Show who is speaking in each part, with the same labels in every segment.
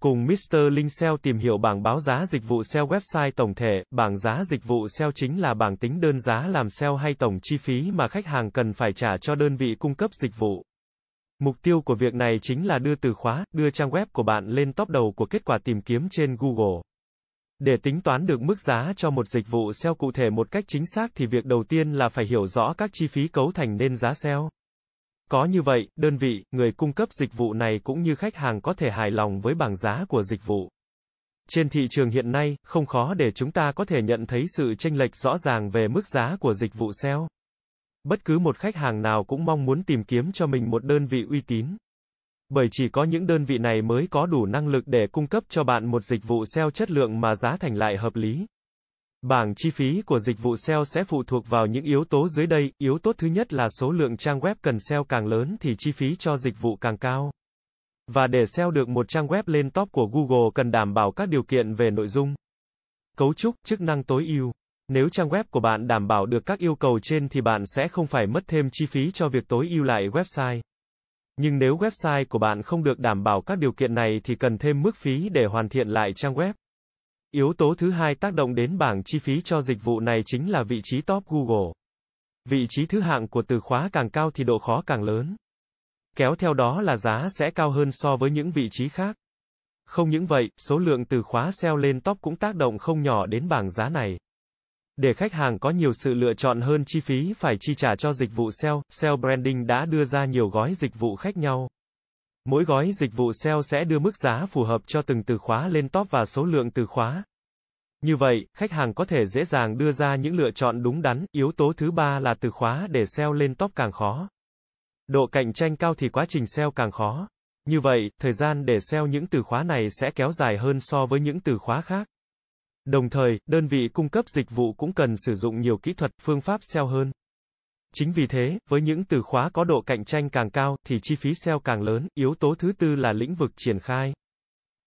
Speaker 1: Cùng Mr. Linh SEO tìm hiểu bảng báo giá dịch vụ SEO website tổng thể, bảng giá dịch vụ SEO chính là bảng tính đơn giá làm SEO hay tổng chi phí mà khách hàng cần phải trả cho đơn vị cung cấp dịch vụ. Mục tiêu của việc này chính là đưa từ khóa, đưa trang web của bạn lên top đầu của kết quả tìm kiếm trên Google. Để tính toán được mức giá cho một dịch vụ SEO cụ thể một cách chính xác thì việc đầu tiên là phải hiểu rõ các chi phí cấu thành nên giá SEO. Có như vậy, đơn vị, người cung cấp dịch vụ này cũng như khách hàng có thể hài lòng với bảng giá của dịch vụ. Trên thị trường hiện nay, không khó để chúng ta có thể nhận thấy sự chênh lệch rõ ràng về mức giá của dịch vụ SEO. Bất cứ một khách hàng nào cũng mong muốn tìm kiếm cho mình một đơn vị uy tín. Bởi chỉ có những đơn vị này mới có đủ năng lực để cung cấp cho bạn một dịch vụ SEO chất lượng mà giá thành lại hợp lý. Bảng chi phí của dịch vụ SEO sẽ phụ thuộc vào những yếu tố dưới đây. Yếu tố thứ nhất là số lượng trang web cần SEO càng lớn thì chi phí cho dịch vụ càng cao. Và để SEO được một trang web lên top của Google cần đảm bảo các điều kiện về nội dung, cấu trúc, chức năng tối ưu. Nếu trang web của bạn đảm bảo được các yêu cầu trên thì bạn sẽ không phải mất thêm chi phí cho việc tối ưu lại website. Nhưng nếu website của bạn không được đảm bảo các điều kiện này thì cần thêm mức phí để hoàn thiện lại trang web. Yếu tố thứ hai tác động đến bảng chi phí cho dịch vụ này chính là vị trí top Google. Vị trí thứ hạng của từ khóa càng cao thì độ khó càng lớn. Kéo theo đó là giá sẽ cao hơn so với những vị trí khác. Không những vậy, số lượng từ khóa SEO lên top cũng tác động không nhỏ đến bảng giá này. Để khách hàng có nhiều sự lựa chọn hơn chi phí phải chi trả cho dịch vụ SEO, SEO Branding đã đưa ra nhiều gói dịch vụ khác nhau. Mỗi gói dịch vụ SEO sẽ đưa mức giá phù hợp cho từng từ khóa lên top và số lượng từ khóa. Như vậy, khách hàng có thể dễ dàng đưa ra những lựa chọn đúng đắn. Yếu tố thứ ba là từ khóa để SEO lên top càng khó. Độ cạnh tranh cao thì quá trình SEO càng khó. Như vậy, thời gian để SEO những từ khóa này sẽ kéo dài hơn so với những từ khóa khác. Đồng thời, đơn vị cung cấp dịch vụ cũng cần sử dụng nhiều kỹ thuật, phương pháp SEO hơn. Chính vì thế, với những từ khóa có độ cạnh tranh càng cao, thì chi phí SEO càng lớn, yếu tố thứ tư là lĩnh vực triển khai.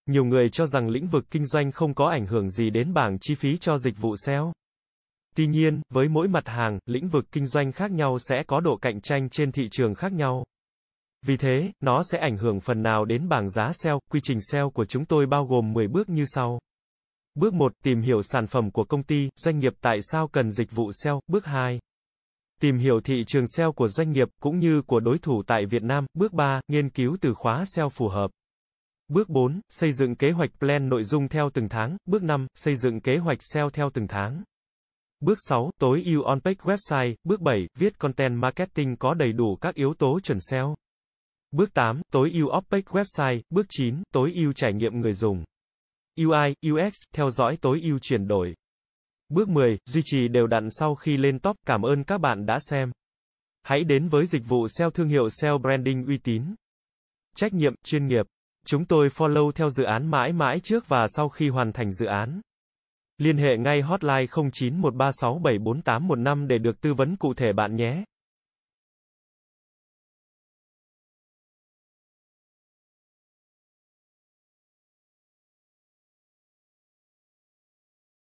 Speaker 1: Nhiều người cho rằng lĩnh vực kinh doanh không có ảnh hưởng gì đến bảng chi phí cho dịch vụ SEO. Tuy nhiên, với mỗi mặt hàng, lĩnh vực kinh doanh khác nhau sẽ có độ cạnh tranh trên thị trường khác nhau. Vì thế, nó sẽ ảnh hưởng phần nào đến bảng giá SEO. Quy trình SEO của chúng tôi bao gồm 10 bước như sau. Bước 1, tìm hiểu sản phẩm của công ty, doanh nghiệp tại sao cần dịch vụ SEO. Bước 2, Tìm hiểu thị trường SEO của doanh nghiệp, cũng như của đối thủ tại Việt Nam. Bước 3, nghiên cứu từ khóa SEO phù hợp. Bước 4, xây dựng kế hoạch plan nội dung theo từng tháng. Bước 5, xây dựng kế hoạch SEO theo từng tháng. Bước 6, tối ưu on-page website. Bước 7, viết content marketing có đầy đủ các yếu tố chuẩn SEO. Bước 8, tối ưu off-page website. Bước 9, tối ưu trải nghiệm người dùng. UI, UX, theo dõi tối ưu chuyển đổi. Bước 10, duy trì đều đặn sau khi lên top. Cảm ơn các bạn đã xem. Hãy đến với dịch vụ SEO thương hiệu SEO branding uy tín. Trách nhiệm, chuyên nghiệp. Chúng tôi follow theo dự án mãi mãi trước và sau khi hoàn thành dự án. Liên hệ ngay hotline 0913674815 để được tư vấn cụ thể bạn nhé.